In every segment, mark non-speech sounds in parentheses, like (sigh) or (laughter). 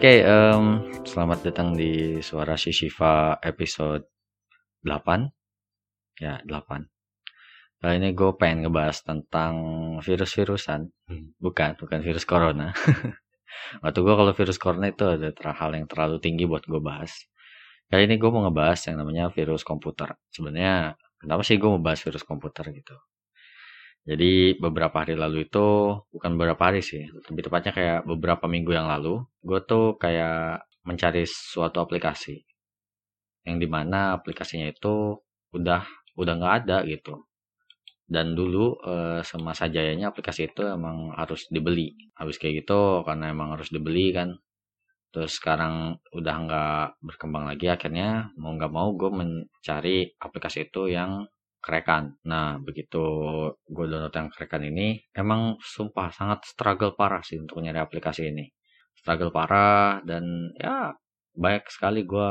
Oke, em, selamat datang di Suara Si Shiva episode 8. Ya, 8. Kali ini gue pengen ngebahas tentang virus-virusan. Bukan, bukan virus corona. (laughs) Waktu gue kalau virus corona itu ada hal yang terlalu tinggi buat gue bahas. Kali ini gue mau ngebahas yang namanya virus komputer. Sebenarnya, kenapa sih gue mau bahas virus komputer gitu? Jadi beberapa hari lalu itu bukan beberapa hari sih, lebih tepatnya kayak beberapa minggu yang lalu, gue tuh kayak mencari suatu aplikasi yang di mana aplikasinya itu udah udah nggak ada gitu. Dan dulu eh, semasa jayanya aplikasi itu emang harus dibeli. Habis kayak gitu karena emang harus dibeli kan. Terus sekarang udah nggak berkembang lagi akhirnya mau nggak mau gue mencari aplikasi itu yang kerekan. Nah, begitu gue download yang kerekan ini, emang sumpah sangat struggle parah sih untuk nyari aplikasi ini. Struggle parah dan ya banyak sekali gue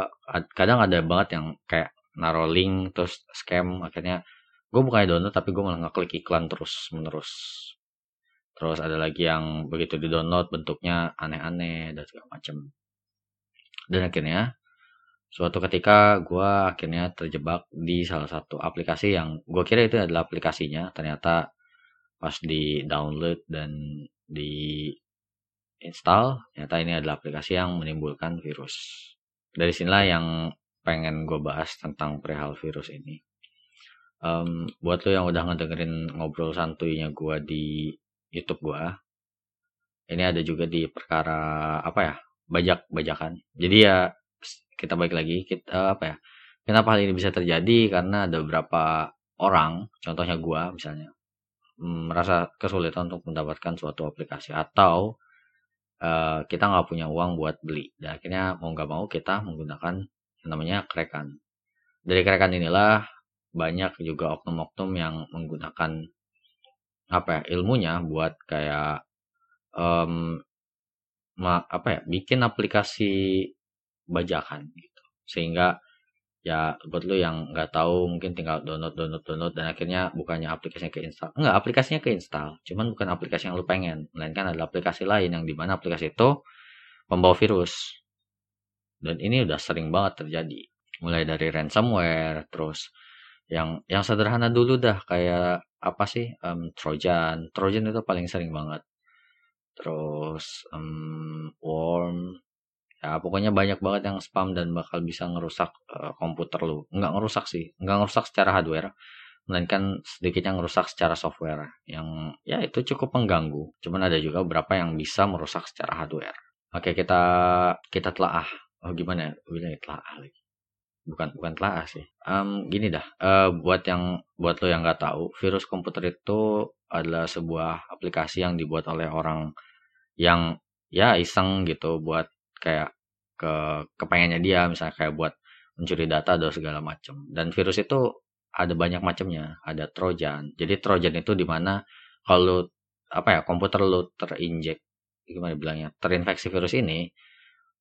kadang ada banget yang kayak naro link terus scam akhirnya gue bukannya download tapi gue malah ngeklik iklan terus menerus. Terus ada lagi yang begitu di download bentuknya aneh-aneh dan segala macam. Dan akhirnya suatu ketika gue akhirnya terjebak di salah satu aplikasi yang gue kira itu adalah aplikasinya. Ternyata pas di download dan di install ternyata ini adalah aplikasi yang menimbulkan virus. Dari sinilah yang pengen gue bahas tentang perihal virus ini. Em, buat lo yang udah ngedengerin ngobrol santuinya gue di YouTube gue ini ada juga di perkara apa ya bajak bajakan jadi ya kita balik lagi kita apa ya kenapa hal ini bisa terjadi? Karena ada beberapa orang contohnya gua misalnya mm, merasa kesulitan untuk mendapatkan suatu aplikasi atau eh, kita nggak punya uang buat beli. Dan akhirnya mau nggak mau kita menggunakan yang namanya kerekan. Dari kerekan inilah banyak juga oknum-oknum yang menggunakan apa ya ilmunya buat kayak ma- apa ya bikin aplikasi bajakan gitu. Sehingga ya buat lu yang nggak tahu mungkin tinggal download download download dan akhirnya bukannya aplikasinya keinstall enggak aplikasinya keinstall cuman bukan aplikasi yang lu pengen. Melainkan adalah aplikasi lain yang di mana aplikasi itu membawa virus. Dan ini udah sering banget terjadi. Mulai dari ransomware terus yang yang sederhana dulu dah kayak apa sih? Em, Trojan. Trojan itu paling sering banget. Terus em, worm ya pokoknya banyak banget yang spam dan bakal bisa ngerusak eh, komputer lu. Nggak ngerusak sih nggak ngerusak secara hardware melainkan sedikitnya ngerusak secara software yang ya itu cukup mengganggu. Cuman ada juga beberapa yang bisa merusak secara hardware. Oke kita kita telah oh gimana ya? Bilangnya telah lagi. Bukan bukan telah sih. Em, gini dah. Eh, buat yang buat lo yang nggak tahu virus komputer itu adalah sebuah aplikasi yang dibuat oleh orang yang ya iseng gitu buat kayak ke kepengennya dia misalnya kayak buat mencuri data atau segala macam dan virus itu ada banyak macamnya ada trojan. Jadi trojan itu di mana kalau apa ya komputer lu terinjek gimana bilangnya terinfeksi virus ini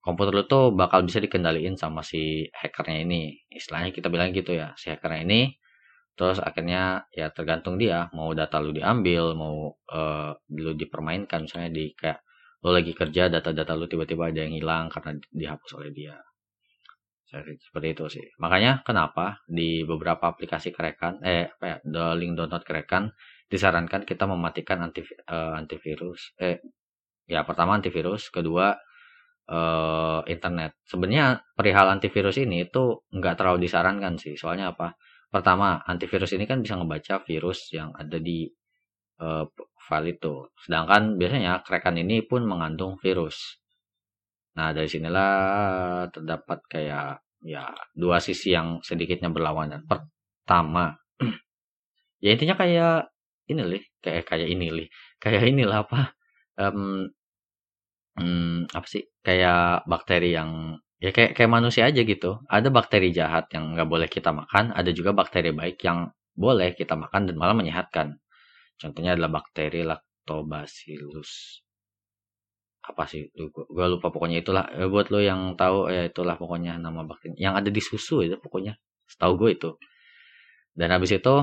komputer lu tuh bakal bisa dikendaliin sama si hackernya ini. Istilahnya kita bilang gitu ya si hackernya ini. Terus akhirnya ya tergantung dia mau data lu diambil mau eh, lu dipermainkan misalnya di kayak lo lagi kerja data-data lu tiba-tiba ada yang hilang karena dihapus oleh dia. Seperti itu sih. Makanya kenapa di beberapa aplikasi kerekan eh apa ya the link download kerekan disarankan kita mematikan anti eh, antivirus eh ya pertama antivirus kedua eh, internet. Sebenarnya perihal antivirus ini itu nggak terlalu disarankan sih. Soalnya apa? Pertama antivirus ini kan bisa ngebaca virus yang ada di eh, file itu. Sedangkan biasanya kerekan ini pun mengandung virus. Nah, dari sinilah terdapat kayak ya dua sisi yang sedikitnya berlawanan. Pertama, (clears throat) ya intinya kayak ini lih, kayak kayak ini lih, kayak inilah apa? Em, hmm, apa sih? Kayak bakteri yang ya kayak kayak manusia aja gitu. Ada bakteri jahat yang nggak boleh kita makan, ada juga bakteri baik yang boleh kita makan dan malah menyehatkan. Contohnya adalah bakteri lactobacillus. Apa sih? Gue lupa pokoknya itulah. Eh, buat lo yang tahu ya itulah pokoknya nama bakteri. Yang ada di susu itu pokoknya. Setahu gue itu. Dan habis itu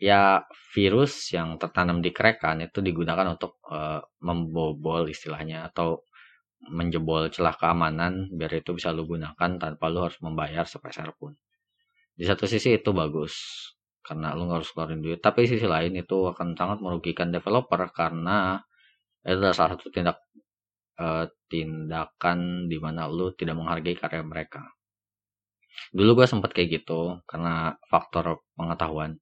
ya virus yang tertanam di kerekan itu digunakan untuk uh, membobol istilahnya atau menjebol celah keamanan biar itu bisa lu gunakan tanpa lu harus membayar sepeser pun. Di satu sisi itu bagus karena lu harus keluarin duit, tapi sisi lain itu akan sangat merugikan developer karena itu adalah salah satu tindak uh, tindakan di mana lu tidak menghargai karya mereka. Dulu gue sempet kayak gitu karena faktor pengetahuan.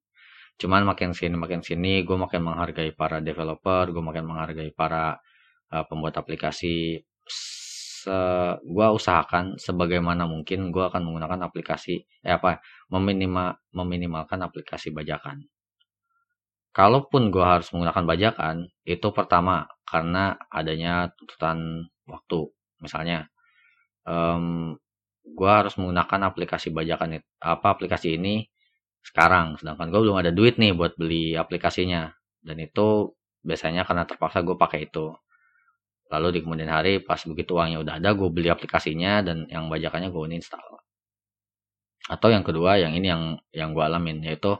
Cuman makin sini makin sini gue makin menghargai para developer, gue makin menghargai para uh, pembuat aplikasi se gua usahakan sebagaimana mungkin gua akan menggunakan aplikasi eh apa meminima, meminimalkan aplikasi bajakan. Kalaupun gua harus menggunakan bajakan, itu pertama karena adanya tuntutan waktu. Misalnya, um, gua harus menggunakan aplikasi bajakan apa aplikasi ini sekarang, sedangkan gua belum ada duit nih buat beli aplikasinya. Dan itu biasanya karena terpaksa gue pakai itu lalu di kemudian hari pas begitu uangnya udah ada gue beli aplikasinya dan yang bajakannya gue uninstall atau yang kedua yang ini yang yang gue alamin yaitu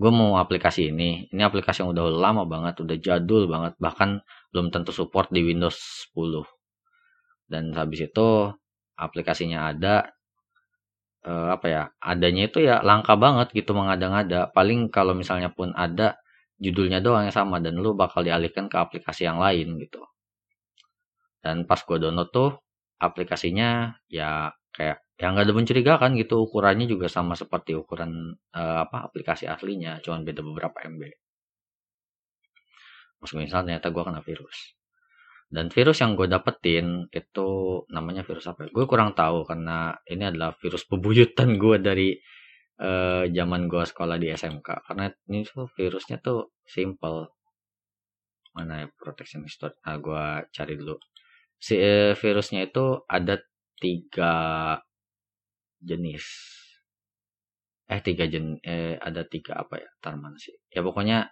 gue mau aplikasi ini. Ini aplikasi yang udah lama banget udah jadul banget bahkan belum tentu support di Windows 10 dan habis itu aplikasinya ada eh, apa ya adanya itu ya langka banget gitu mengada-ngada. Paling kalau misalnya pun ada judulnya doang yang sama dan lu bakal dialihkan ke aplikasi yang lain gitu dan pas gue download tuh aplikasinya ya kayak yang gak ada mencurigakan gitu ukurannya juga sama seperti ukuran uh, apa aplikasi aslinya cuman beda beberapa MB Mas misalnya ternyata gue kena virus. Dan virus yang gue dapetin itu namanya virus apa ya? gue kurang tahu karena ini adalah virus pebuyutan (laughs) gue dari uh, zaman gue sekolah di SMK karena ini tuh virusnya tuh simple. Mana ya protection history nah gue cari dulu si eh, virusnya itu ada tiga jenis. Eh tiga jen eh ada tiga apa ya tarman sih? Ya pokoknya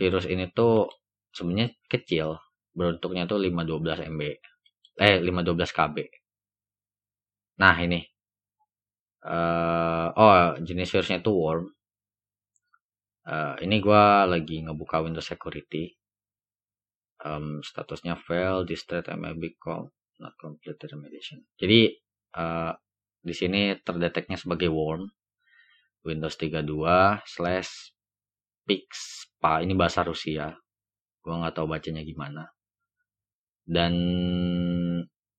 virus ini tuh sebenarnya kecil. Bentuknya tuh 512 MB eh 512 KB nah ini. Uh, oh jenis virusnya itu worm. Uh, ini gua lagi ngebuka Windows Security um, statusnya fail, distress MLB call, not complete remediation. Jadi uh, di sini terdeteknya sebagai worm Windows 32 slash pixpa ini bahasa Rusia. Gua nggak tahu bacanya gimana. Dan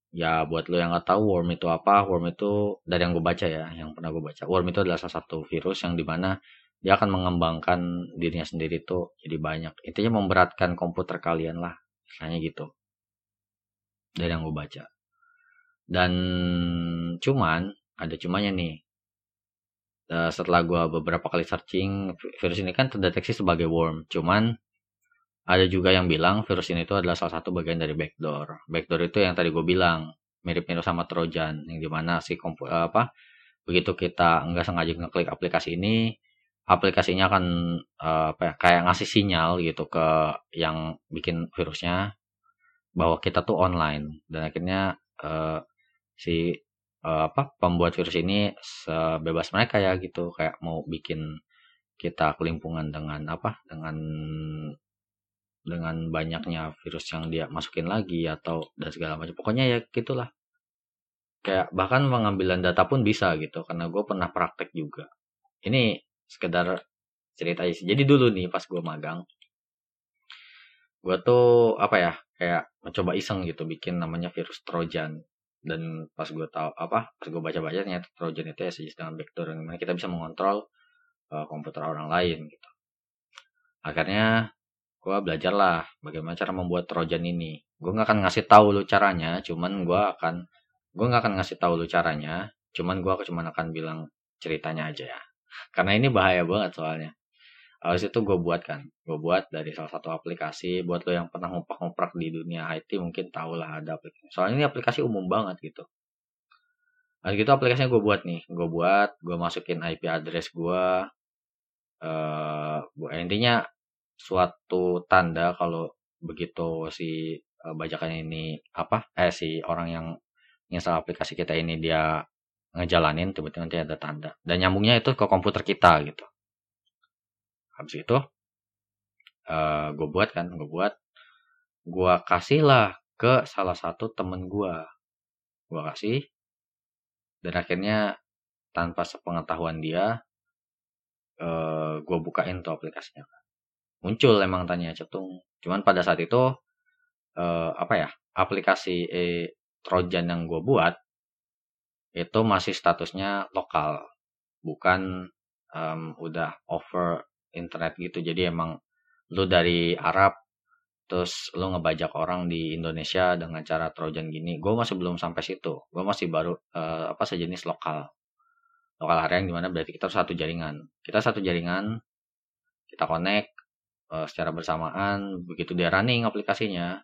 ya buat lo yang nggak tahu worm itu apa? Worm itu dari yang gue baca ya yang pernah gue baca. Worm itu adalah salah satu virus yang di mana dia akan mengembangkan dirinya sendiri tuh jadi banyak. Intinya memberatkan komputer kalian lah misalnya gitu. Dari yang gue baca. Dan cuman ada cumanya nih. Uh, setelah gue beberapa kali searching virus ini kan terdeteksi sebagai worm. Cuman ada juga yang bilang virus ini itu adalah salah satu bagian dari backdoor. Backdoor itu yang tadi gue bilang mirip-mirip sama trojan yang di mana si kompu apa begitu kita nggak sengaja ngeklik aplikasi ini aplikasinya akan uh, apa ya, kayak ngasih sinyal gitu ke yang bikin virusnya bahwa kita tuh online. Dan akhirnya uh, si uh, apa pembuat virus ini sebebas mereka ya gitu. Kayak mau bikin kita kelimpungan dengan apa dengan dengan banyaknya virus yang dia masukin lagi atau dan segala macam. Pokoknya ya gitulah. Kayak bahkan pengambilan data pun bisa gitu karena gue pernah praktek juga. Ini sekedar cerita aja sih. Jadi dulu nih pas gue magang, gue tuh apa ya kayak mencoba iseng gitu bikin namanya virus Trojan dan pas gue tahu apa pas gue baca-baca ternyata Trojan itu ya sejenis dengan backdoor yang mana kita bisa mengontrol uh, komputer orang lain gitu. Akhirnya gue belajar lah bagaimana cara membuat Trojan ini. Gue nggak akan ngasih tahu lu caranya, cuman gue akan gue nggak akan ngasih tahu lu caranya, cuman gue cuma akan bilang ceritanya aja ya karena ini bahaya banget soalnya Habis itu gue buat kan, gue buat dari salah satu aplikasi buat lo yang pernah nguprak-nguprak di dunia IT mungkin tau lah ada aplikasi. Soalnya ini aplikasi umum banget gitu. Nah gitu aplikasinya gue buat nih, gue buat, gue masukin IP address gue. Uh, intinya suatu tanda kalau begitu si uh, bajakan ini apa eh si orang yang install aplikasi kita ini dia ngejalanin tiba-tiba nanti ada tanda. Dan nyambungnya itu ke komputer kita gitu. Habis itu uh, gue buat kan gue buat gue kasih lah ke salah satu temen gue gue kasih dan akhirnya tanpa sepengetahuan dia uh, gue bukain tuh aplikasinya. Muncul emang tanya cetung. Cuman pada saat itu uh, apa ya aplikasi eh, Trojan yang gue buat itu masih statusnya lokal. Bukan um, udah over internet gitu. Jadi emang lu dari Arab terus lu ngebajak orang di Indonesia dengan cara Trojan gini. Gue masih belum sampai situ. Gue masih baru uh, apa sejenis lokal. Lokal area yang di mana berarti kita satu jaringan. Kita satu jaringan kita connect uh, secara bersamaan. Begitu dia running aplikasinya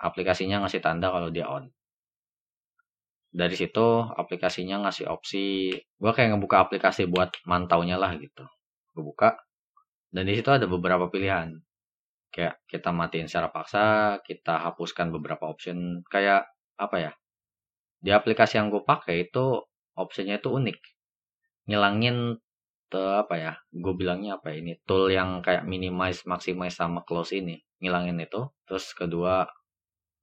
aplikasinya ngasih tanda kalau dia on dari situ aplikasinya ngasih opsi. Gue kayak ngebuka aplikasi buat mantaunya lah gitu. Gue buka dan di situ ada beberapa pilihan. Kayak kita matiin secara paksa kita hapuskan beberapa option. Kayak apa ya di aplikasi yang gue pakai itu opsinya itu unik. Ngilangin te, apa ya gue bilangnya apa ya, ini tool yang kayak minimize maximize sama close ini. Ngilangin itu terus kedua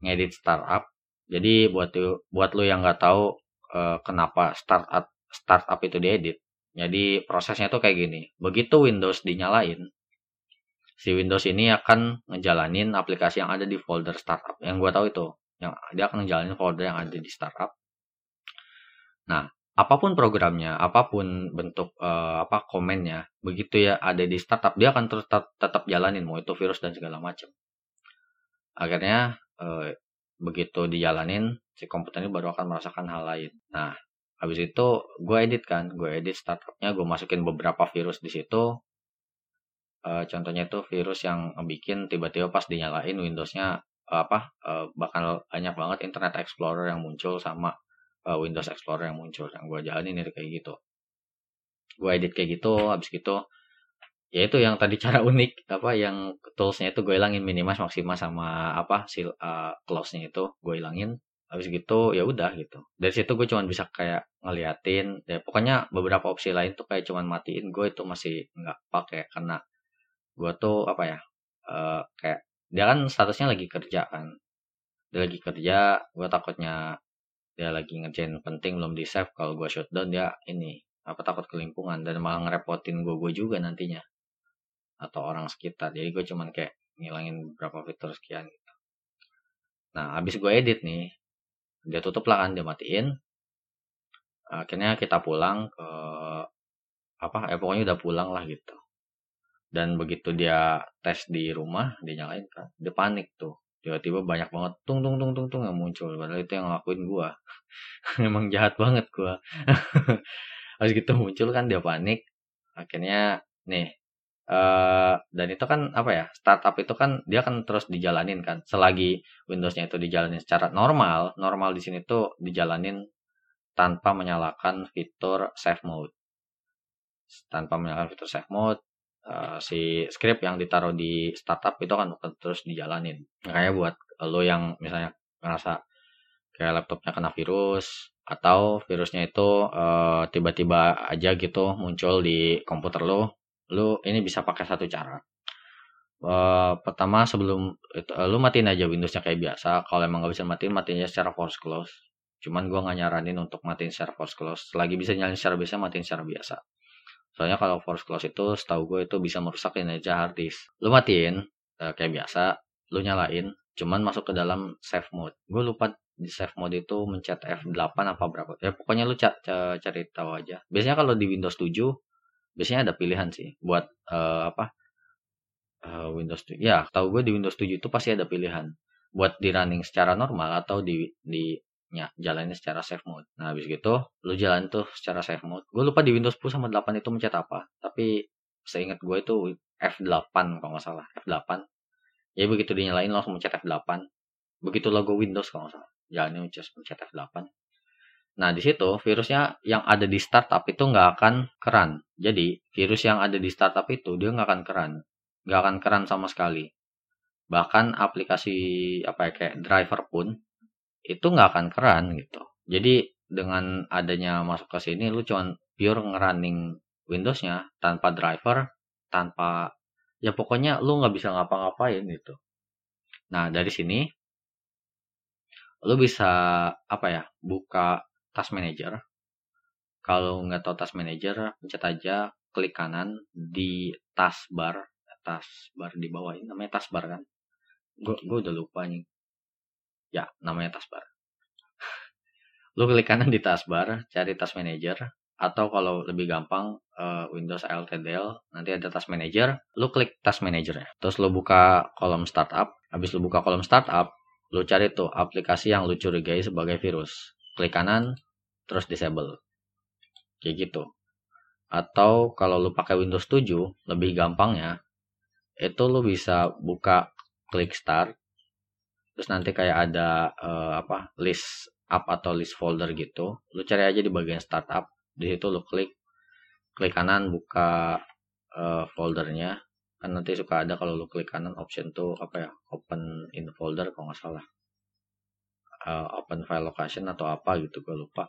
ngedit startup jadi buat lu, buat lu yang nggak tahu uh, kenapa startup startup itu diedit. Jadi prosesnya tuh kayak gini. Begitu Windows dinyalain, si Windows ini akan ngejalanin aplikasi yang ada di folder startup. Yang gue tahu itu, yang dia akan ngejalanin folder yang ada di startup. Nah, apa pun programnya, apa pun bentuk uh, apa komennya, begitu ya ada di startup, dia akan tetap tetap jalanin mau itu virus dan segala macam. Akhirnya uh, begitu dijalanin si komputer ini baru akan merasakan hal lain. Nah habis itu gue edit kan gue edit startupnya gue masukin beberapa virus di situ. Uh, contohnya itu virus yang bikin tiba-tiba pas dinyalain Windowsnya uh, apa uh, bakal banyak banget Internet Explorer yang muncul sama uh, Windows Explorer yang muncul. Yang gue jalanin ini kayak gitu. Gue edit kayak gitu habis gitu ya itu yang tadi cara unik apa yang toolsnya itu gue hilangin minimas maksimal sama apa sil uh, close-nya itu gue hilangin. Habis gitu ya udah gitu. Dari situ gue cuma bisa kayak ngeliatin ya pokoknya beberapa opsi lain tuh kayak cuman matiin gue itu masih nggak pakai karena gue tuh apa ya uh, kayak dia kan statusnya lagi kerja kan. Dia lagi kerja gue takutnya dia lagi ngerjain penting belum di save kalau gue shutdown dia ini apa takut kelimpungan dan malah ngerepotin gue gue juga nantinya atau orang sekitar. Jadi gue cuman kayak ngilangin beberapa fitur sekian gitu. Nah habis gue edit nih dia tutup lah kan dia matiin. Akhirnya kita pulang ke apa ya pokoknya udah pulang lah gitu. Dan begitu dia tes di rumah dia nyalain kan dia panik tuh. Tiba-tiba banyak banget tung tung tung tung tung yang muncul. Padahal itu yang ngelakuin gua. (laughs) Emang jahat banget gua. (laughs) Habis gitu muncul kan dia panik. Akhirnya nih Uh, dan itu kan apa ya startup itu kan dia kan terus dijalanin kan. Selagi Windowsnya itu dijalanin secara normal normal di sini tuh dijalanin tanpa menyalakan fitur save mode. Tanpa menyalakan fitur save mode uh, si script yang ditaruh di startup itu kan terus dijalanin. Makanya buat lo yang misalnya ngerasa kayak laptopnya kena virus atau virusnya itu uh, tiba-tiba aja gitu muncul di komputer lo lu ini bisa pakai satu cara. Uh, pertama sebelum itu, uh, lu matiin aja Windowsnya kayak biasa. Kalau emang nggak bisa matiin aja secara force close. Cuman gua nggak nyaranin untuk matiin secara force close. Lagi bisa nyalain secara biasa matiin secara biasa. Soalnya kalau force close itu setahu gue itu bisa merusak aja hard lu matiin uh, kayak biasa lu nyalain cuman masuk ke dalam save mode. Gue lupa di save mode itu mencet F8 apa berapa. Ya pokoknya lu cari tahu aja. Biasanya kalau di Windows 7 biasanya ada pilihan sih buat uh, apa uh, Windows 7 ya tahu gue di Windows 7 itu pasti ada pilihan. Buat di running secara normal atau di di ya, jalannya secara safe mode. Nah habis gitu lu jalan tuh secara safe mode. Gue lupa di Windows 10 sama 8 itu mencet apa tapi seingat gue itu F8 kalau nggak salah F8 ya begitu dinyalain langsung mencet F8 begitu logo Windows kalau nggak salah jalannya mencet F8 Nah, di situ virusnya yang ada di startup itu nggak akan keran. Jadi, virus yang ada di startup itu dia nggak akan keran. Nggak akan keran sama sekali. Bahkan aplikasi apa ya kayak driver pun itu nggak akan keran gitu. Jadi dengan adanya masuk ke sini lu cuman pure ngerunning Windowsnya tanpa driver tanpa ya pokoknya lu nggak bisa ngapa-ngapain gitu nah dari sini lu bisa apa ya buka task manager. Kalau nggak tahu task manager pencet aja klik kanan di taskbar taskbar di bawah ini namanya taskbar kan? Gue gue udah lupa nih. Ya namanya taskbar (laughs) lu klik kanan di taskbar cari task manager atau kalau lebih gampang uh, Windows LTDL nanti ada task manager lu klik task manager ya terus lu buka kolom startup. Habis lu buka kolom startup lu cari tuh aplikasi yang lu curigai sebagai virus. Klik kanan terus disable. Kayak gitu. Atau kalau lu pakai Windows 7 lebih gampangnya itu lu bisa buka klik start terus nanti kayak ada uh, apa list up atau list folder gitu lu cari aja di bagian startup di situ lo klik klik kanan buka uh, foldernya kan nanti suka ada kalau lo klik kanan option tuh apa ya open in folder kalau nggak salah. Uh, open file location atau apa gitu gue lupa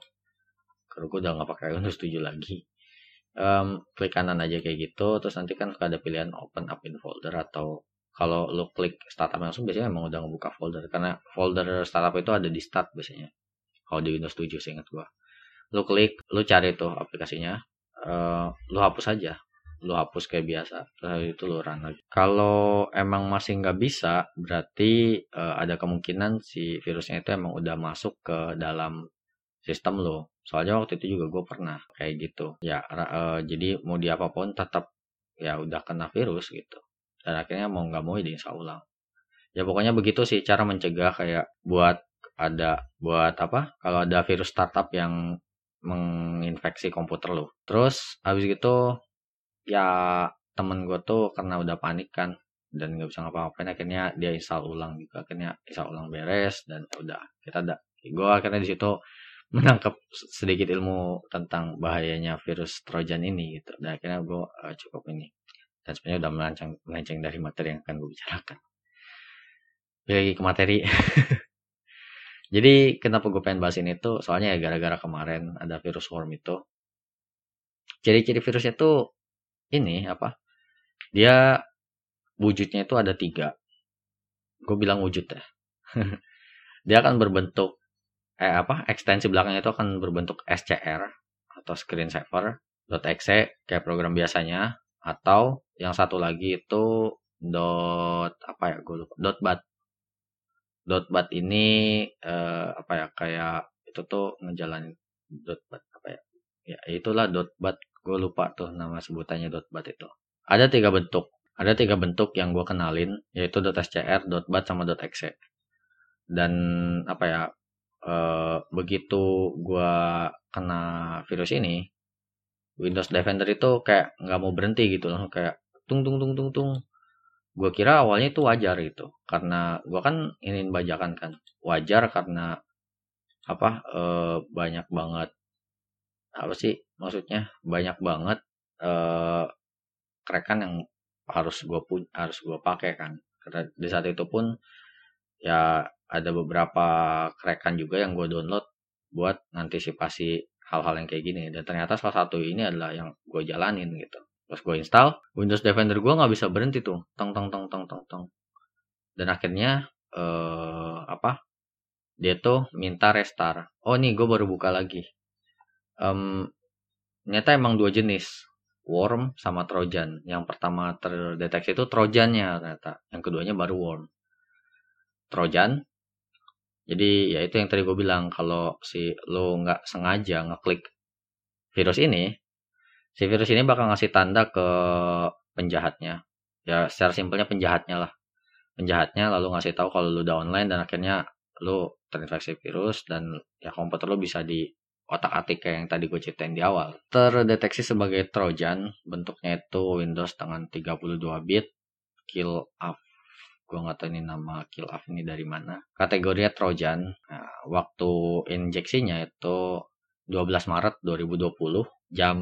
karena gue udah nggak pakai Windows 7 lagi. Um, klik kanan aja kayak gitu terus nanti kan ada pilihan open up in folder atau kalau lo klik startup langsung biasanya emang udah ngebuka folder. Karena folder startup itu ada di start biasanya. Kalau di Windows 7 sih ingat gue lu klik lu cari tuh aplikasinya uh, lu hapus aja. Lu hapus kayak biasa terus itu lu run lagi. Kalau emang masih nggak bisa berarti uh, ada kemungkinan si virusnya itu emang udah masuk ke dalam sistem lo soalnya waktu itu juga gue pernah kayak gitu. Ya uh, jadi mau di apa pun tetap ya udah kena virus gitu. Dan akhirnya mau nggak mau diinstal ulang ya pokoknya begitu sih cara mencegah kayak buat ada buat apa kalau ada virus startup yang menginfeksi komputer lo. Terus habis gitu ya temen gue tuh karena udah panik kan dan nggak bisa ngapa-ngapain akhirnya dia install ulang gitu. Akhirnya install ulang beres dan ya udah kita ada. Gue akhirnya di situ menangkap sedikit ilmu tentang bahayanya virus trojan ini gitu dan akhirnya gue uh, cukup ini dan sebenarnya udah melenceng melenceng dari materi yang akan gue bicarakan lagi ke materi (laughs) Jadi kenapa gue pengen bahas ini tuh soalnya ya gara-gara kemarin ada virus worm itu. Ciri-ciri virusnya tuh ini apa? Dia wujudnya itu ada tiga. Gue bilang wujud ya. (laughs) dia akan berbentuk eh apa? Ekstensi belakangnya itu akan berbentuk SCR atau screensaver .exe kayak program biasanya. Atau yang satu lagi itu dot apa ya gue lupa. Dot bat. Dotbat ini uh, apa ya kayak itu tuh ngejalanin dotbat apa ya. Ya itulah dotbat gue lupa tuh nama sebutannya dotbat itu. Ada tiga bentuk. Ada tiga bentuk yang gue kenalin yaitu .scr, .bat sama .exe. Dan apa ya uh, begitu gue kena virus ini Windows Defender itu kayak nggak mau berhenti gitu loh kayak tung tung tung tung tung. Gue kira awalnya itu wajar gitu karena gue kan ingin bajakan kan. Wajar karena apa e, banyak banget apa sih maksudnya banyak banget e, kerekan yang harus gue harus gue pakai kan. Karena di saat itu pun ya ada beberapa kerekan juga yang gue download buat antisipasi hal-hal yang kayak gini. Dan ternyata salah satu ini adalah yang gue jalanin gitu. Pas gue install Windows Defender gue nggak bisa berhenti tuh. Tong tong tong tong tong tong. Dan akhirnya eh, apa? Dia tuh minta restart. Oh nih gue baru buka lagi. Um, ternyata emang dua jenis. Worm sama trojan. Yang pertama terdeteksi itu trojannya ternyata. Yang keduanya baru worm trojan. Jadi ya itu yang tadi gue bilang kalau si lo nggak sengaja ngeklik virus ini si virus ini bakal ngasih tanda ke penjahatnya. Ya secara simpelnya penjahatnya lah. Penjahatnya lalu ngasih tahu kalau lu udah online dan akhirnya lu terinfeksi virus dan ya komputer lu bisa di otak atik kayak yang tadi gue ceritain di awal. Terdeteksi sebagai trojan bentuknya itu Windows dengan 32 bit kill off gue nggak tahu ini nama kill off ini dari mana kategorinya trojan nah, waktu injeksinya itu 12 Maret 2020 jam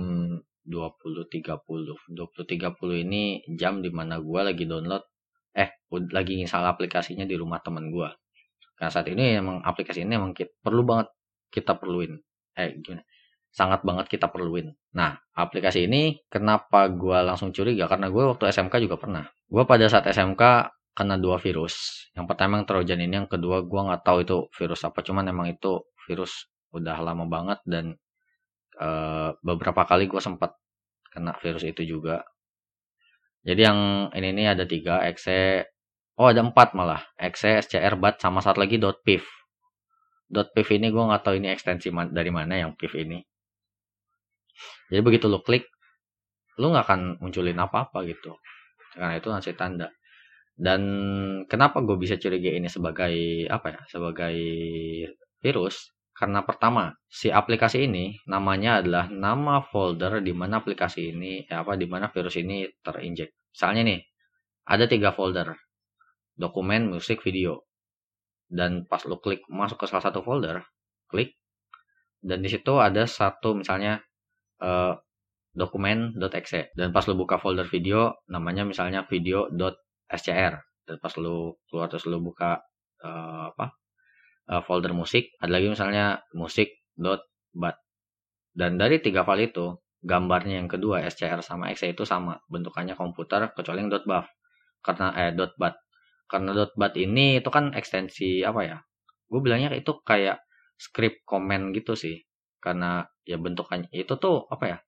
20.30 20.30 ini jam di mana gue lagi download eh lagi install aplikasinya di rumah temen gue karena saat ini emang aplikasi ini emang kita, perlu banget kita perluin eh gimana sangat banget kita perluin. Nah, aplikasi ini kenapa gue langsung curiga? Karena gue waktu SMK juga pernah. Gue pada saat SMK kena dua virus. Yang pertama yang Trojan ini, yang kedua gue nggak tahu itu virus apa. Cuman emang itu virus udah lama banget dan uh, beberapa kali gue sempat kena virus itu juga. Jadi yang ini nih ada tiga, exe, oh ada empat malah, exe, SCR, bat, sama satu lagi .piv. .piv ini gue nggak tahu ini ekstensi dari mana yang piv ini. Jadi begitu lo klik, lo nggak akan munculin apa-apa gitu. Karena itu ngasih tanda. Dan kenapa gue bisa curiga ini sebagai apa ya? Sebagai virus? Karena pertama, si aplikasi ini namanya adalah nama folder di mana aplikasi ini ya apa di mana virus ini terinjek. Misalnya nih, ada tiga folder. Dokumen, musik, video. Dan pas lo klik masuk ke salah satu folder, klik dan di situ ada satu misalnya uh, dokumen.exe dan pas lu buka folder video namanya misalnya video.scr dan pas lu keluar terus lu buka uh, apa uh, folder musik ada lagi misalnya musik.bat dan dari tiga file itu gambarnya yang kedua scr sama exe itu sama. Bentukannya komputer kecuali yang .buf karena eh .bat karena .bat ini itu kan ekstensi apa ya gue bilangnya itu kayak script comment gitu sih. Karena ya bentukannya itu tuh apa ya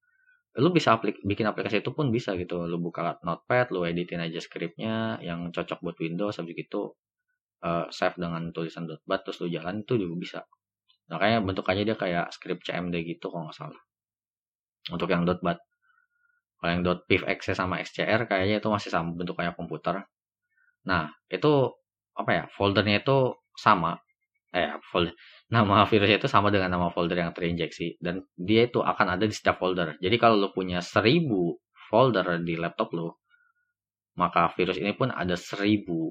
lu bisa aplik bikin aplikasi itu pun bisa gitu. Lu buka notepad lu editin aja scriptnya yang cocok buat Windows habis itu uh, save dengan tulisan .bat terus lu jalan itu juga bisa. Nah kayaknya bentukannya dia kayak script CMD gitu kalau nggak salah. Untuk yang .bat kalau yang .piv .exe sama XCR kayaknya itu masih sama bentukannya komputer. Nah itu apa ya foldernya itu sama eh folder. Nama virusnya itu sama dengan nama folder yang terinjeksi. Dan dia itu akan ada di setiap folder. Jadi kalau lo punya seribu folder di laptop lo maka virus ini pun ada seribu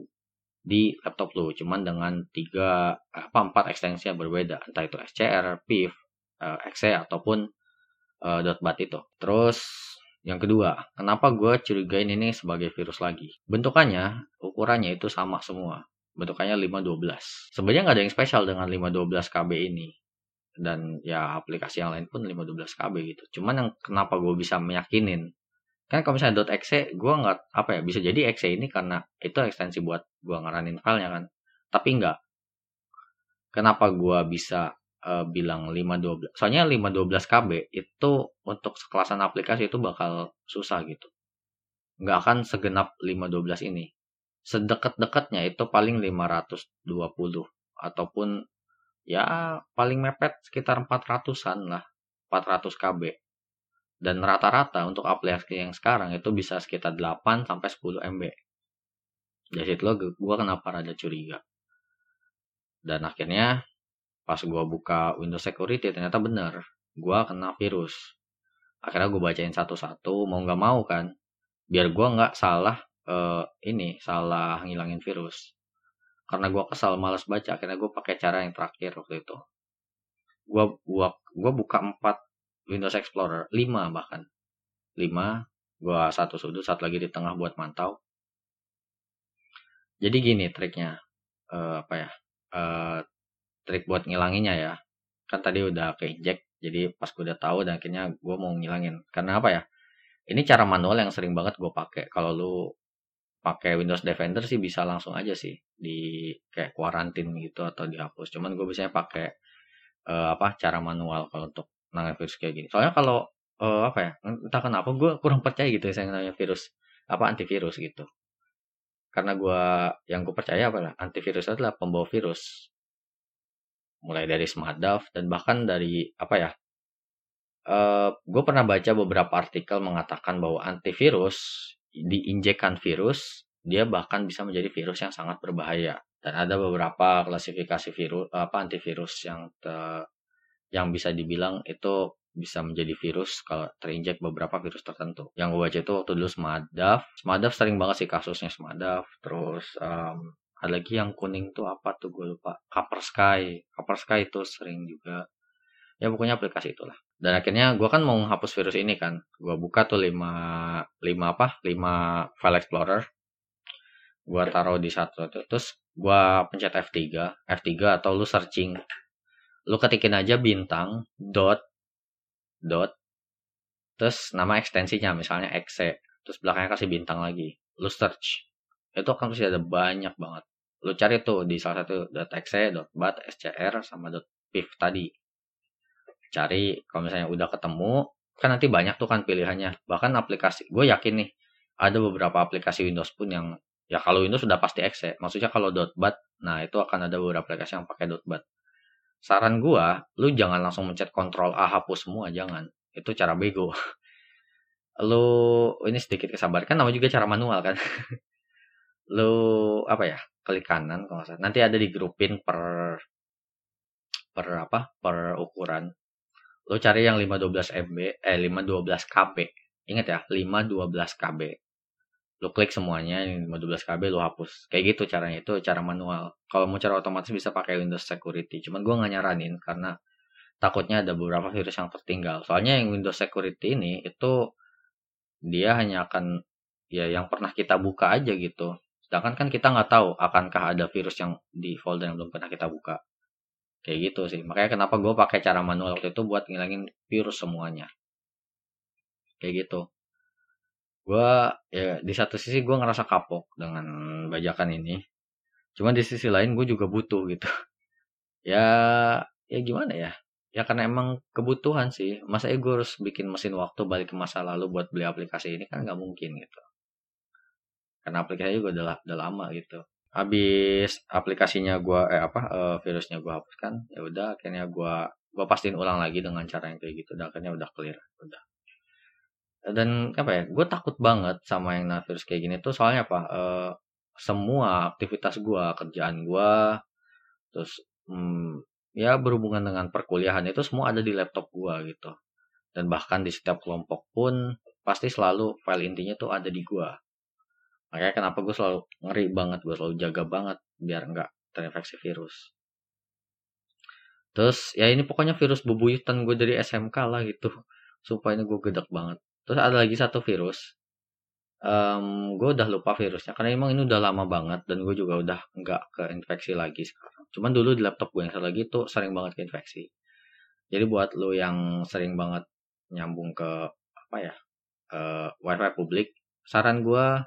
di laptop lo cuman dengan tiga apa empat ekstensi yang berbeda. Entah itu SCR, uh, exe ataupun uh, .bat itu. Terus yang kedua, kenapa gue curigain ini sebagai virus lagi? Bentukannya, ukurannya itu sama semua bentukannya 512. Sebenarnya nggak ada yang spesial dengan 512 KB ini. Dan ya aplikasi yang lain pun 512 KB gitu. Cuman yang kenapa gue bisa meyakinin. Kan kalau misalnya .exe, gue nggak, apa ya, bisa jadi exe ini karena itu ekstensi buat gue ngaranin filenya kan. Tapi nggak. Kenapa gue bisa uh, bilang 512? Soalnya 512 KB itu untuk sekelasan aplikasi itu bakal susah gitu. Nggak akan segenap 512 ini sedekat-dekatnya itu paling 520 ataupun ya paling mepet sekitar 400-an lah 400 KB. Dan rata-rata untuk aplikasi yang sekarang itu bisa sekitar 8 sampai 10 MB dari situ gue kenapa rada curiga. Dan akhirnya pas gue buka Windows Security ternyata bener gue kena virus. Akhirnya gue bacain satu-satu mau nggak mau kan biar gue nggak salah uh, ini salah ngilangin virus. Karena gue kesal males baca akhirnya gue pakai cara yang terakhir waktu itu. Gue gua gua buka 4 Windows Explorer 5 bahkan. 5 gue satu sudut satu lagi di tengah buat mantau. Jadi gini triknya uh, apa ya uh, trik buat ngilanginnya ya. Kan tadi udah keinjek jadi pas gue udah tahu dan akhirnya gue mau ngilangin. Karena apa ya ini cara manual yang sering banget gue pakai. Kalau lu pakai Windows Defender sih bisa langsung aja sih di kayak kuarantin gitu atau dihapus. Cuman gue biasanya pakai uh, apa cara manual kalau untuk nangani virus kayak gini. Soalnya kalau uh, apa ya entah kenapa gue kurang percaya gitu ya saya nanya virus apa antivirus gitu. Karena gue yang gue percaya apa lah antivirus adalah pembawa virus. Mulai dari Smartdav dan bahkan dari apa ya Uh, gue pernah baca beberapa artikel mengatakan bahwa antivirus diinjekkan virus, dia bahkan bisa menjadi virus yang sangat berbahaya. Dan ada beberapa klasifikasi virus apa antivirus yang te, yang bisa dibilang itu bisa menjadi virus kalau terinjek beberapa virus tertentu. Yang gue baca itu waktu dulu Smadaf. Smadaf sering banget sih kasusnya Smadaf. Terus um, ada lagi yang kuning tuh apa tuh gue lupa. Copper Sky. Copper Sky itu sering juga. Ya pokoknya aplikasi itulah dan akhirnya gue kan mau menghapus virus ini kan. Gue buka tuh 5 5 apa? 5 file explorer. Gue taruh di satu terus gue pencet F3 F3 atau lu searching. Lu ketikin aja bintang dot dot. Terus nama ekstensinya misalnya exe terus belakangnya kasih bintang lagi. Lu search. Itu akan pasti ada banyak banget. Lu cari tuh di salah satu .exe, .bat, scr sama .pif tadi cari kalau misalnya udah ketemu kan nanti banyak tuh kan pilihannya. Bahkan aplikasi gue yakin nih ada beberapa aplikasi Windows pun yang ya kalau Windows sudah pasti exe maksudnya kalau .bat nah itu akan ada beberapa aplikasi yang pakai .bat. Saran gue lu jangan langsung mencet kontrol A hapus semua jangan. Itu cara bego. (laughs) Lu ini sedikit kesabarkan nama juga cara manual kan. (laughs) Lu apa ya klik kanan kalau nanti ada di grupin per per apa per ukuran lu cari yang 512 MB eh 512 KB ingat ya 512 KB lu klik semuanya yang 512 KB lu hapus. Kayak gitu caranya itu cara manual. Kalau mau cara otomatis bisa pakai Windows Security. Cuman gua nggak nyaranin karena takutnya ada beberapa virus yang tertinggal. Soalnya yang Windows Security ini itu dia hanya akan ya yang pernah kita buka aja gitu. Sedangkan kan kita nggak tahu akankah ada virus yang di folder yang belum pernah kita buka kayak gitu sih. Makanya kenapa gue pakai cara manual waktu itu buat ngilangin virus semuanya. Kayak gitu. Gue ya di satu sisi gue ngerasa kapok dengan bajakan ini. Cuman di sisi lain gue juga butuh gitu. (laughs) Ya ya gimana ya? Ya karena emang kebutuhan sih. Masa gue harus bikin mesin waktu balik ke masa lalu buat beli aplikasi ini? Kan nggak mungkin gitu. Karena aplikasinya juga udah, udah lama gitu habis aplikasinya gua eh apa uh, virusnya gua hapuskan ya udah akhirnya gua gua pastiin ulang lagi dengan cara yang kayak gitu dan akhirnya udah clear udah. Dan apa ya gue takut banget sama yang nah virus kayak gini tuh soalnya apa uh, semua aktivitas gua kerjaan gua terus hmm, ya berhubungan dengan perkuliahan itu semua ada di laptop gua gitu. Dan bahkan di setiap kelompok pun pasti selalu file intinya tuh ada di gua makanya kenapa gue selalu ngeri banget gue selalu jaga banget biar nggak terinfeksi virus. Terus ya ini pokoknya virus bebuyutan gue dari SMK lah gitu. Supaya ini gue gedek banget. Terus ada lagi satu virus. Um, gue udah lupa virusnya karena emang ini udah lama banget dan gue juga udah nggak keinfeksi lagi sekarang. Cuman dulu di laptop gue yang satu lagi tuh sering banget keinfeksi jadi buat lo yang sering banget nyambung ke apa ya uh, wifi publik saran gue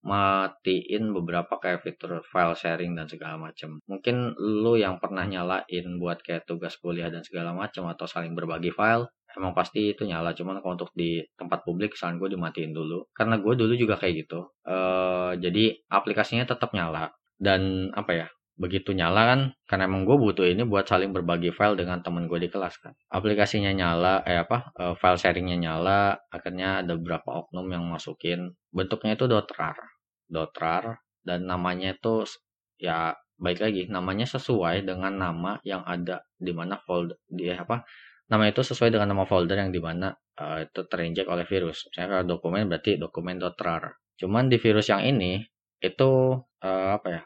matiin beberapa kayak fitur file sharing dan segala macam. Mungkin lu yang pernah nyalain buat kayak tugas kuliah dan segala macam atau saling berbagi file, emang pasti itu nyala. Cuman kalau untuk di tempat publik, saran gue dimatiin dulu. Karena gue dulu juga kayak gitu. Uh, jadi aplikasinya tetap nyala. Dan apa ya, begitu nyala kan karena emang gue butuh ini buat saling berbagi file dengan temen gue di kelas kan. Aplikasinya nyala eh apa uh, file sharingnya nyala akhirnya ada beberapa oknum yang masukin. Bentuknya itu dotrar dotrar dan namanya itu ya baik lagi namanya sesuai dengan nama yang ada di mana folder di apa nama itu sesuai dengan nama folder yang di mana uh, itu terinjek oleh virus. Misalnya kalau dokumen berarti dokumen dotrar cuman di virus yang ini itu uh, apa ya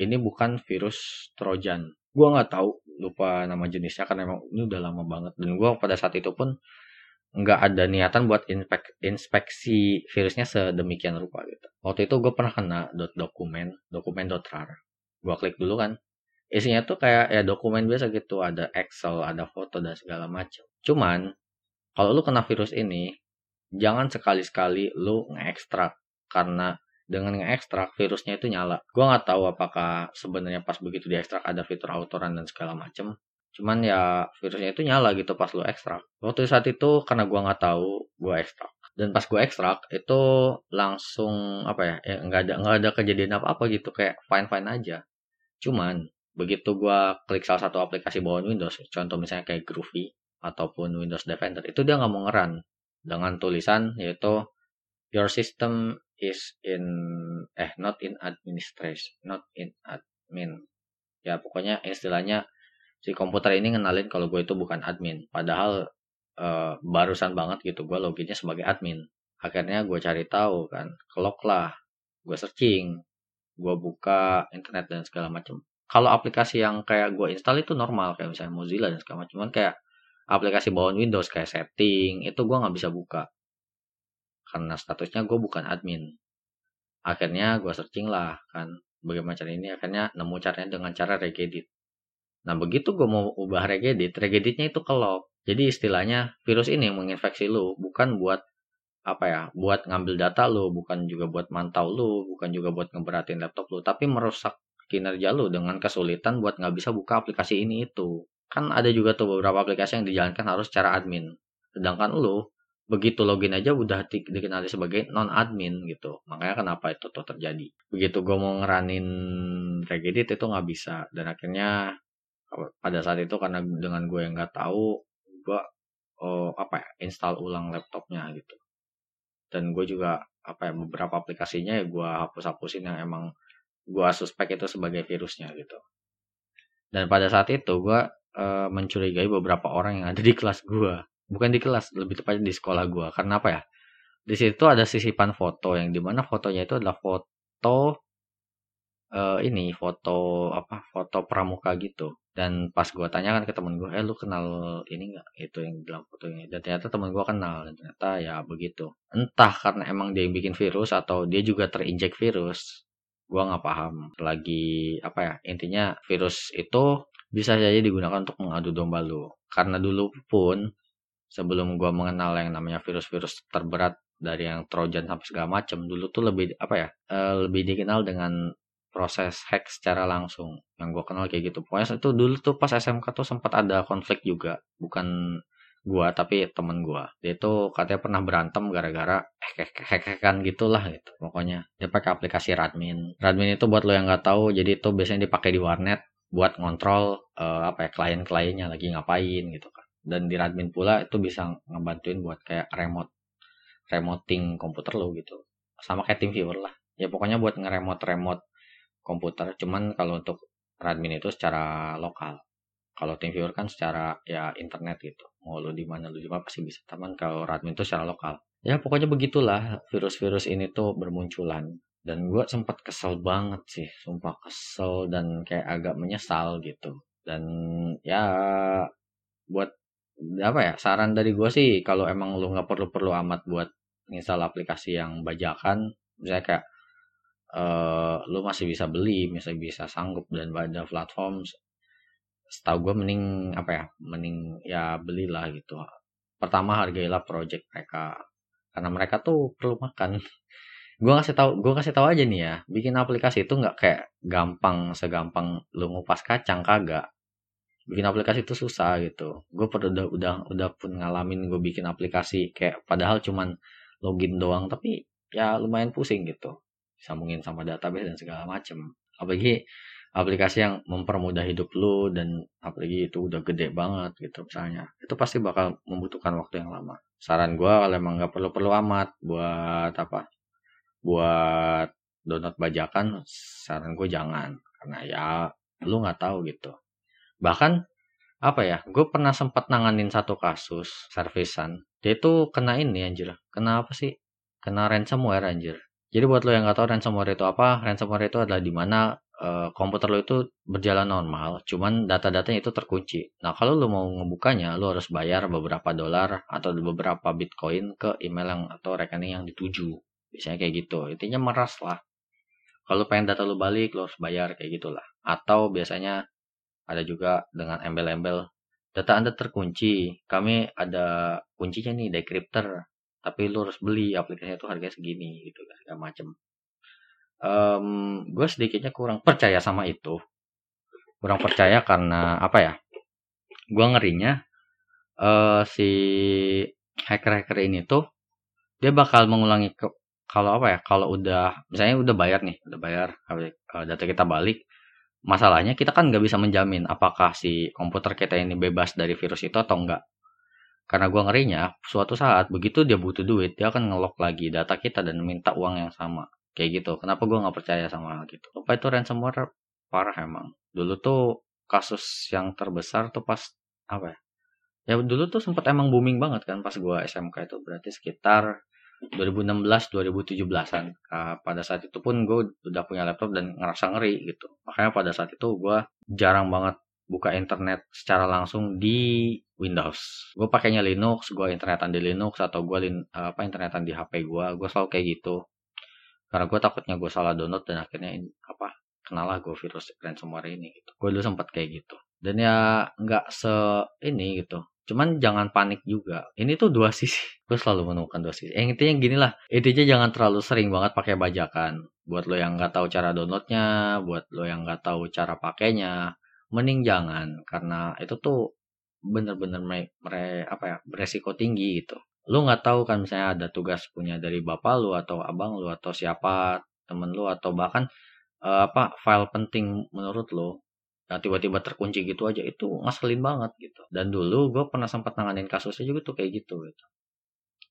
ini bukan virus Trojan. Gue nggak tahu, lupa nama jenisnya karena emang ini udah lama banget. Dan gue pada saat itu pun nggak ada niatan buat inspek, inspeksi virusnya sedemikian rupa gitu. Waktu itu gue pernah kena dokumen, dokumen .rar. Gue klik dulu kan, isinya tuh kayak ya dokumen biasa gitu, ada Excel, ada foto dan segala macam. Cuman kalau lu kena virus ini, jangan sekali-sekali lu ngekstrak karena dengan ngekstrak virusnya itu nyala. Gue nggak tahu apakah sebenarnya pas begitu diekstrak ada fitur autoran dan segala macem. Cuman ya virusnya itu nyala gitu pas lo ekstrak. Waktu saat itu karena gue nggak tahu gue ekstrak. Dan pas gue ekstrak itu langsung apa ya, ya nggak ada nggak ada kejadian apa apa gitu kayak fine fine aja. Cuman begitu gue klik salah satu aplikasi bawaan Windows, contoh misalnya kayak Groovy ataupun Windows Defender, itu dia nggak mau ngeran dengan tulisan yaitu your system is in eh not in administration not in admin. Ya pokoknya istilahnya si komputer ini ngenalin kalau gue itu bukan admin. Padahal uh, barusan banget gitu gue loginnya sebagai admin. Akhirnya gue cari tahu kan kelok lah gue searching gue buka internet dan segala macam kalau aplikasi yang kayak gue install itu normal kayak misalnya Mozilla dan segala macam kayak aplikasi bawaan Windows kayak setting itu gue nggak bisa buka karena statusnya gue bukan admin akhirnya gue searching lah kan bagaimana cara ini akhirnya nemu caranya dengan cara regedit nah begitu gue mau ubah regedit regeditnya itu kelok Jadi istilahnya virus ini yang menginfeksi lu, bukan buat apa ya, buat ngambil data lu, bukan juga buat mantau lu, bukan juga buat ngeberatin laptop lu, tapi merusak kinerja lu dengan kesulitan buat nggak bisa buka aplikasi ini itu. Kan ada juga tuh beberapa aplikasi yang dijalankan harus secara admin. Sedangkan lu begitu login aja udah di, dikenali sebagai non admin gitu. Makanya kenapa itu tuh terjadi. Begitu gue mau ngeranin Regedit itu nggak bisa. Dan akhirnya pada saat itu karena dengan gue yang nggak tahu gue oh apa ya install ulang laptopnya gitu. Dan gue juga apa ya beberapa aplikasinya ya gue hapus hapusin yang emang gue suspek itu sebagai virusnya gitu. Dan pada saat itu gue uh, mencurigai beberapa orang yang ada di kelas gue bukan di kelas lebih tepatnya di sekolah gue karena apa ya? Di situ ada sisipan foto yang di mana fotonya itu adalah foto uh, ini foto apa foto pramuka gitu. Dan pas gue tanyakan ke temen gue eh lu kenal ini nggak? Itu yang dalam fotonya. Dan ternyata temen gue kenal dan ternyata ya begitu. Entah karena emang dia yang bikin virus atau dia juga terinjek virus gue nggak paham. Lagi apa ya intinya virus itu bisa saja digunakan untuk mengadu domba lu. Karena dulu pun sebelum gue mengenal yang namanya virus-virus terberat dari yang Trojan sampai segala macam dulu tuh lebih apa ya uh, lebih dikenal dengan proses hack secara langsung. Yang gue kenal kayak gitu. Pokoknya itu dulu tuh pas SMK tuh sempat ada konflik juga. Bukan gue tapi temen gue dia tuh katanya pernah berantem gara-gara hack hack hackan gitulah gitu pokoknya. Dia pakai aplikasi Radmin. Radmin itu buat lo yang nggak tahu jadi itu biasanya dipakai di warnet buat ngontrol uh, apa ya klien-kliennya lagi ngapain gitu kan dan di Radmin pula itu bisa ngebantuin buat kayak remote remoting komputer lo gitu. Sama kayak TeamViewer lah. Ya pokoknya buat ngeremote remote komputer. Cuman kalau untuk Radmin itu secara lokal. Kalau TeamViewer kan secara ya internet gitu. Mau lo di mana lo juga pasti bisa. Teman kalau Radmin itu secara lokal. Ya pokoknya begitulah virus-virus ini tuh bermunculan. Dan gue sempat kesel banget sih. Sumpah kesel dan kayak agak menyesal gitu. Dan ya buat apa ya saran dari gue sih kalau emang lu nggak perlu perlu amat buat install aplikasi yang bajakan misalnya kayak uh, lu masih bisa beli masih bisa sanggup dan pada platform setahu gue mending apa ya mending ya belilah gitu. Pertama hargailah project mereka karena mereka tuh perlu makan. (laughs) Gue kasih tahu gue kasih tahu aja nih ya bikin aplikasi itu nggak kayak gampang segampang lu ngupas kacang kagak bikin aplikasi itu susah gitu. Gue pernah udah udah udah pun ngalamin gue bikin aplikasi kayak padahal cuman login doang tapi ya lumayan pusing gitu. Sambungin sama database dan segala macem. Apalagi aplikasi yang mempermudah hidup lu dan apalagi itu udah gede banget gitu misalnya. Itu pasti bakal membutuhkan waktu yang lama. Saran gue kalau emang nggak perlu perlu amat buat apa buat download bajakan saran gue jangan. Karena ya lu nggak tahu gitu bahkan apa ya gue pernah sempat nanganin satu kasus servisan. Dia itu kena ini anjir. Kena apa sih? Kena ransomware anjir. Jadi buat lo yang nggak tahu ransomware itu apa ransomware itu adalah di mana uh, komputer lo itu berjalan normal cuman data-datanya itu terkunci. Nah kalau lo mau ngebukanya lo harus bayar beberapa dolar atau beberapa bitcoin ke email yang atau rekening yang dituju. Biasanya kayak gitu. Intinya meras lah. Kalau pengen data lo balik lo harus bayar kayak gitulah. Atau biasanya ada juga dengan embel-embel data Anda terkunci. Kami ada kuncinya nih decryptor, tapi lu harus beli aplikasinya itu harganya segini gitu kan segala macem. Um, gue sedikitnya kurang percaya sama itu. Kurang percaya karena apa ya? Gue ngerinya uh, si hacker-hacker ini tuh dia bakal mengulangi ke, kalau apa ya? Kalau udah misalnya udah bayar nih, udah bayar uh, data kita balik, masalahnya kita kan nggak bisa menjamin apakah si komputer kita ini bebas dari virus itu atau enggak. Karena gue ngerinya, suatu saat begitu dia butuh duit, dia akan ngelok lagi data kita dan minta uang yang sama. Kayak gitu. Kenapa gue nggak percaya sama hal gitu? Apa itu ransomware parah emang. Dulu tuh kasus yang terbesar tuh pas apa ya? Ya dulu tuh sempat emang booming banget kan pas gue SMK itu berarti sekitar 2016 2017an uh, pada saat itu pun gue udah punya laptop dan ngerasa ngeri gitu. Makanya pada saat itu gue jarang banget buka internet secara langsung di Windows. Gue pakainya Linux gue internetan di Linux atau gue lin, apa internetan di HP gue gue selalu kayak gitu. Karena gue takutnya gue salah download dan akhirnya in, apa kenalah gue virus ransomware ini gitu. Gue dulu sempat kayak gitu. Dan ya nggak se ini gitu cuman jangan panik juga. Ini tuh dua sisi. (laughs) Gue selalu menemukan dua sisi. Yang intinya gini lah. Intinya jangan terlalu sering banget pakai bajakan. Buat lo yang nggak tahu cara downloadnya buat lo yang nggak tahu cara pakainya mending jangan. Karena itu tuh bener-bener mere, apa ya beresiko tinggi gitu. Lu nggak tahu kan misalnya ada tugas punya dari bapak lu atau abang lu atau siapa temen lu atau bahkan uh, apa file penting menurut lu nah tiba-tiba terkunci gitu aja itu ngeselin banget gitu. Dan dulu gue pernah sempat nanganin kasusnya juga tuh kayak gitu gitu.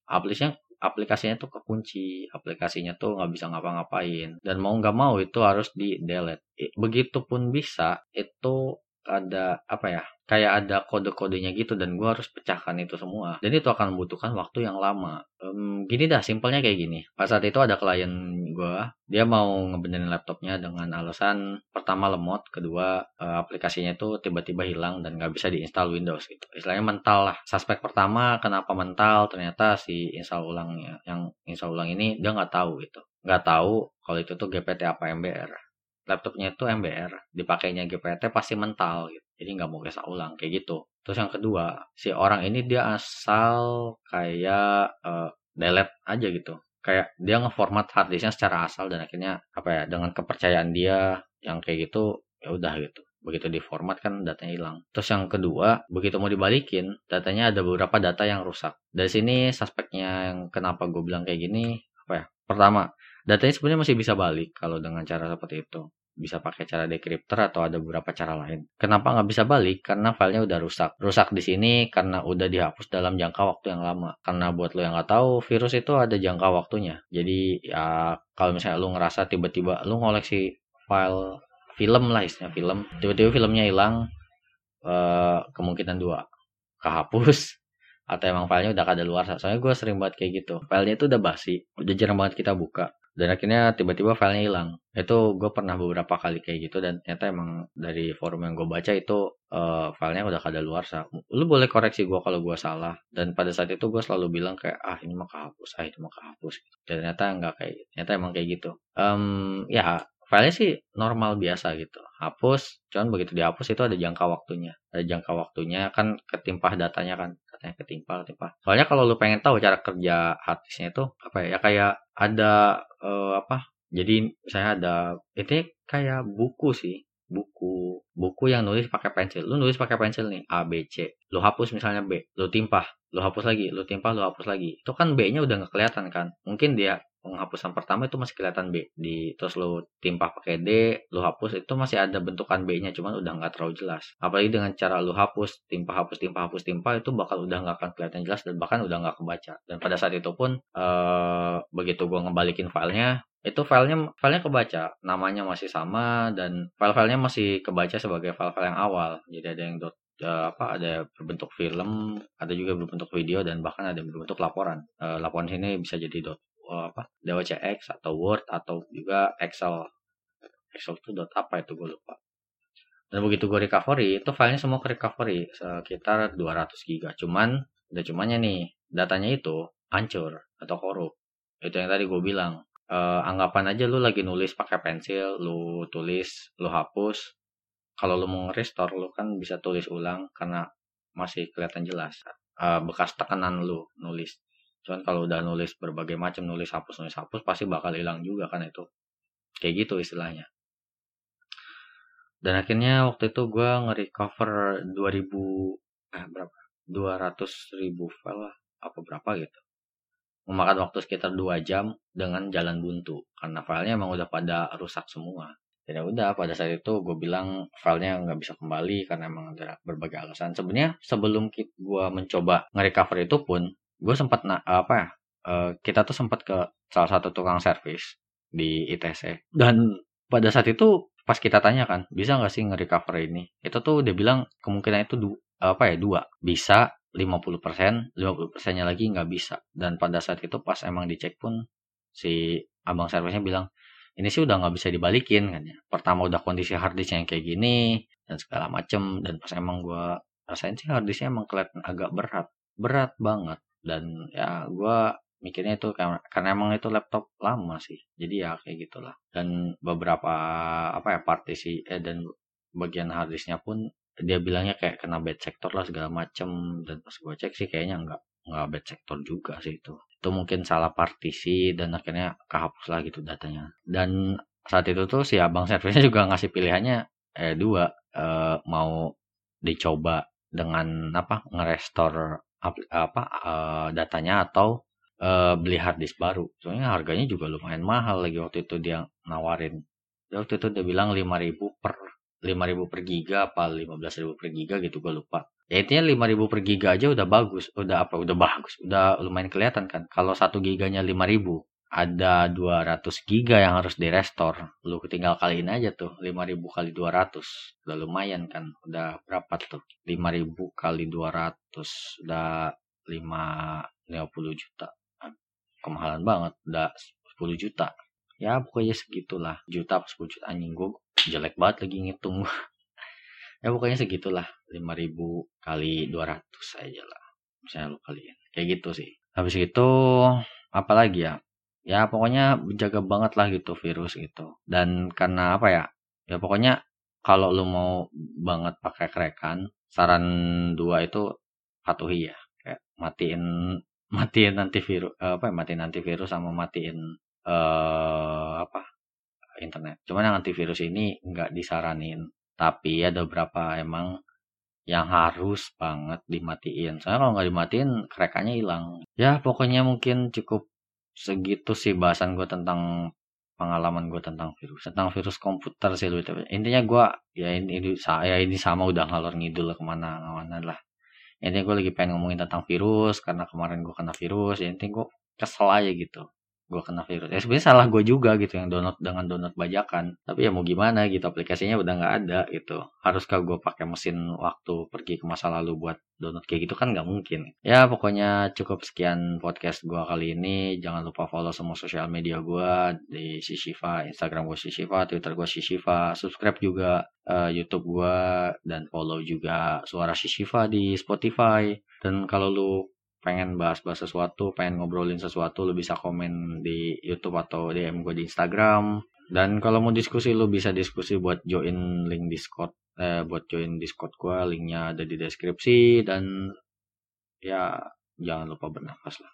Aplikasinya aplikasinya tuh kekunci aplikasinya tuh nggak bisa ngapa-ngapain. Dan mau nggak mau itu harus di delete. Begitupun bisa itu ada apa ya kayak ada kode-kodenya gitu dan gue harus pecahkan itu semua. Dan itu akan membutuhkan waktu yang lama. Um, gini dah simpelnya kayak gini. Pas saat itu ada klien gue dia mau ngebenerin laptopnya dengan alasan pertama lemot kedua uh, aplikasinya itu tiba-tiba hilang dan nggak bisa diinstal Windows gitu. Istilahnya mental lah. Suspek pertama kenapa mental? Ternyata si install ulangnya yang install ulang ini dia nggak tahu gitu. Nggak tahu kalau itu tuh GPT apa MBR laptopnya itu MBR dipakainya GPT pasti mental gitu jadi nggak mau gesek ulang kayak gitu terus yang kedua si orang ini dia asal kayak uh, delete aja gitu kayak dia ngeformat harddisknya secara asal dan akhirnya apa ya dengan kepercayaan dia yang kayak gitu ya udah gitu begitu diformat kan datanya hilang. Terus yang kedua, begitu mau dibalikin, datanya ada beberapa data yang rusak. Dari sini suspeknya yang kenapa gue bilang kayak gini, apa ya? Pertama, datanya sebenarnya masih bisa balik kalau dengan cara seperti itu bisa pakai cara decryptor atau ada beberapa cara lain. Kenapa nggak bisa balik? Karena filenya udah rusak. Rusak di sini karena udah dihapus dalam jangka waktu yang lama. Karena buat lo yang nggak tahu, virus itu ada jangka waktunya. Jadi ya kalau misalnya lo ngerasa tiba-tiba lo ngoleksi file film lah istilah film, tiba-tiba filmnya hilang, eh, kemungkinan dua, kehapus atau emang filenya udah kada luar. Soalnya gue sering banget kayak gitu. Filenya itu udah basi, udah jarang banget kita buka dan akhirnya tiba-tiba filenya hilang. Itu gue pernah beberapa kali kayak gitu dan ternyata emang dari forum yang gue baca itu uh, filenya udah kada luar sah lu boleh koreksi gue kalau gue salah. Dan pada saat itu gue selalu bilang kayak ah ini mah kehapus ah ini mah kehapus. Dan ternyata enggak kayak gitu. ternyata emang kayak gitu. Um, ya filenya sih normal biasa gitu. Hapus cuman begitu dihapus itu ada jangka waktunya. Ada jangka waktunya kan ketimpah datanya kan katanya ketimpa ketimpa soalnya kalau lu pengen tahu cara kerja harddisknya itu apa ya, ya kayak ada uh, apa jadi saya ada itu kayak buku sih buku buku yang nulis pakai pensil. Lu nulis pakai pensil nih A B C. Lu hapus misalnya B lu timpah. Lu hapus lagi lu timpah lu hapus lagi. Itu kan B nya udah nggak kelihatan kan. Mungkin dia penghapusan pertama itu masih kelihatan B. Di terus lo timpah pakai D lo hapus itu masih ada bentukan B nya cuman udah nggak terlalu jelas. Apalagi dengan cara lo hapus timpah hapus timpah hapus timpah itu bakal udah nggak akan kelihatan jelas dan bahkan udah nggak kebaca. Dan pada saat itu pun eh, begitu gue ngebalikin filenya itu filenya filenya kebaca. Namanya masih sama dan file-filenya masih kebaca sebagai file-file yang awal. Jadi ada yang dot uh, apa ada berbentuk film ada juga berbentuk video dan bahkan ada berbentuk laporan. Uh, laporan sini bisa jadi dot uh, apa DOCX atau Word atau juga Excel. Excel itu dot apa itu gue lupa. Dan begitu gue recovery itu filenya semua ke recovery sekitar 200 giga. Cuman udah cumannya nih datanya itu hancur atau korup. Itu yang tadi gue bilang. Uh, anggapan aja lu lagi nulis pakai pensil lu tulis lu hapus. Kalau lu mau restore lu kan bisa tulis ulang karena masih kelihatan jelas uh, bekas tekanan lu nulis cuman kalau udah nulis berbagai macam nulis hapus nulis hapus pasti bakal hilang juga kan itu. Kayak gitu istilahnya. Dan akhirnya waktu itu gue nge-recover 2000 eh berapa? 200 ribu file lah apa berapa gitu. Memakan waktu sekitar 2 jam dengan jalan buntu karena filenya emang udah pada rusak semua. Dan ya udah pada saat itu gue bilang filenya nggak bisa kembali karena emang ada berbagai alasan. Sebenarnya sebelum gue mencoba nge-recover itu pun gue sempat na apa ya uh, kita tuh sempat ke salah satu tukang servis di ITC dan pada saat itu pas kita tanya kan bisa nggak sih nge-recover ini? Itu tuh dia bilang kemungkinan itu du apa ya dua. Bisa 50% 50 persennya lagi nggak bisa. Dan pada saat itu pas emang dicek pun si abang servisnya bilang ini sih udah nggak bisa dibalikin kan ya. Pertama udah kondisi harddisknya yang kayak gini dan segala macem. Dan pas emang gue rasain sih harddisknya emang kelihatan agak berat berat banget dan ya gue mikirnya itu karena, emang itu laptop lama sih. Jadi ya kayak gitulah. Dan beberapa apa ya partisi eh dan bagian harddisknya pun dia bilangnya kayak kena bad sector lah segala macem. Dan pas gue cek sih kayaknya nggak nggak bad sector juga sih itu. Itu mungkin salah partisi dan akhirnya kehapus lah gitu datanya. Dan saat itu tuh si abang servisnya juga ngasih pilihannya eh dua eh, mau dicoba dengan apa ngerestor apa uh, datanya atau uh, beli hard disk baru. Soalnya harganya juga lumayan mahal lagi waktu itu dia nawarin. Dia waktu itu dia bilang 5000 per 5000 per giga apa 15000 per giga gitu gue lupa. Ya intinya 5000 per giga aja udah bagus, udah apa udah bagus, udah lumayan kelihatan kan. Kalau satu giganya 5000 ada 200 giga yang harus direstore. Lu tinggal kaliin aja tuh 5000 kali 200. Udah lumayan kan. Udah berapa tuh? 5000 kali 200 udah 5 50 juta. Kemahalan banget. Udah 10 juta. Ya pokoknya segitulah. Juta 10 juta anjing gue jelek banget lagi ngitung. (laughs) ya pokoknya segitulah. 5000 kali 200 aja lah. Misalnya lu kaliin. Kayak gitu sih. Habis itu apalagi ya ya pokoknya jaga banget lah gitu virus gitu dan karena apa ya? Ya pokoknya kalau lu mau banget pakai kerekan saran dua itu patuhi ya. Kayak matiin (laughs) matiin antivirus apa ya? Matiin antivirus sama matiin eh apa? Internet. Cuman yang antivirus ini nggak disaranin. Tapi ada beberapa emang yang harus banget dimatiin. Soalnya kalau nggak dimatiin kerekannya hilang. Ya pokoknya mungkin cukup segitu sih bahasan gue tentang pengalaman gue tentang virus tentang virus komputer sih lu intinya gue ya ini, saya ini sama udah ngalor ngidul ke mana ke mana lah. Intinya gue lagi pengen ngomongin tentang virus karena kemarin gue kena virus ya intinya gue kesel aja gitu gue kena virus. Ya sebenarnya salah gue juga gitu yang download dengan download bajakan. Tapi ya mau gimana gitu aplikasinya udah nggak ada gitu. Haruskah gue pakai mesin waktu pergi ke masa lalu buat download kayak gitu? Kan nggak mungkin. Ya pokoknya cukup sekian podcast gue kali ini. Jangan lupa follow semua sosial media gue di Shishiva Instagram gue Shishiva Twitter gue Shishiva subscribe juga uh, YouTube gue dan follow juga suara Shishiva di Spotify. Dan kalau lu pengen bahas-bahas sesuatu, pengen ngobrolin sesuatu, lu bisa komen di YouTube atau DM gue di Instagram. Dan kalau mau diskusi, lu bisa diskusi buat join link Discord, eh, buat join Discord gue, linknya ada di deskripsi dan ya jangan lupa bernafas lah.